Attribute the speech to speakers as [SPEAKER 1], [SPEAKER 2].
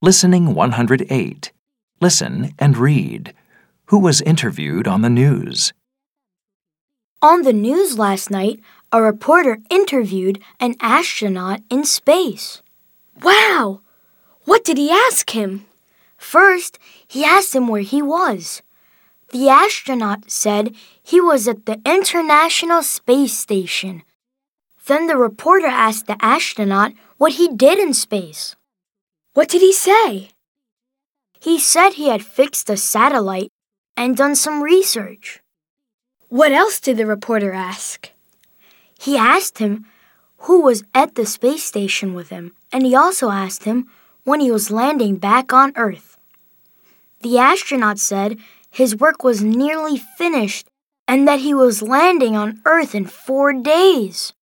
[SPEAKER 1] Listening 108. Listen and read. Who was interviewed on the news?
[SPEAKER 2] On the news last night, a reporter interviewed an astronaut in space.
[SPEAKER 3] Wow! What did he ask him?
[SPEAKER 2] First, he asked him where he was. The astronaut said he was at the International Space Station. Then the reporter asked the astronaut what he did in space.
[SPEAKER 3] What did he say?
[SPEAKER 2] He said he had fixed a satellite and done some research.
[SPEAKER 3] What else did the reporter ask?
[SPEAKER 2] He asked him who was at the space station with him, and he also asked him when he was landing back on Earth. The astronaut said his work was nearly finished and that he was landing on Earth in four days.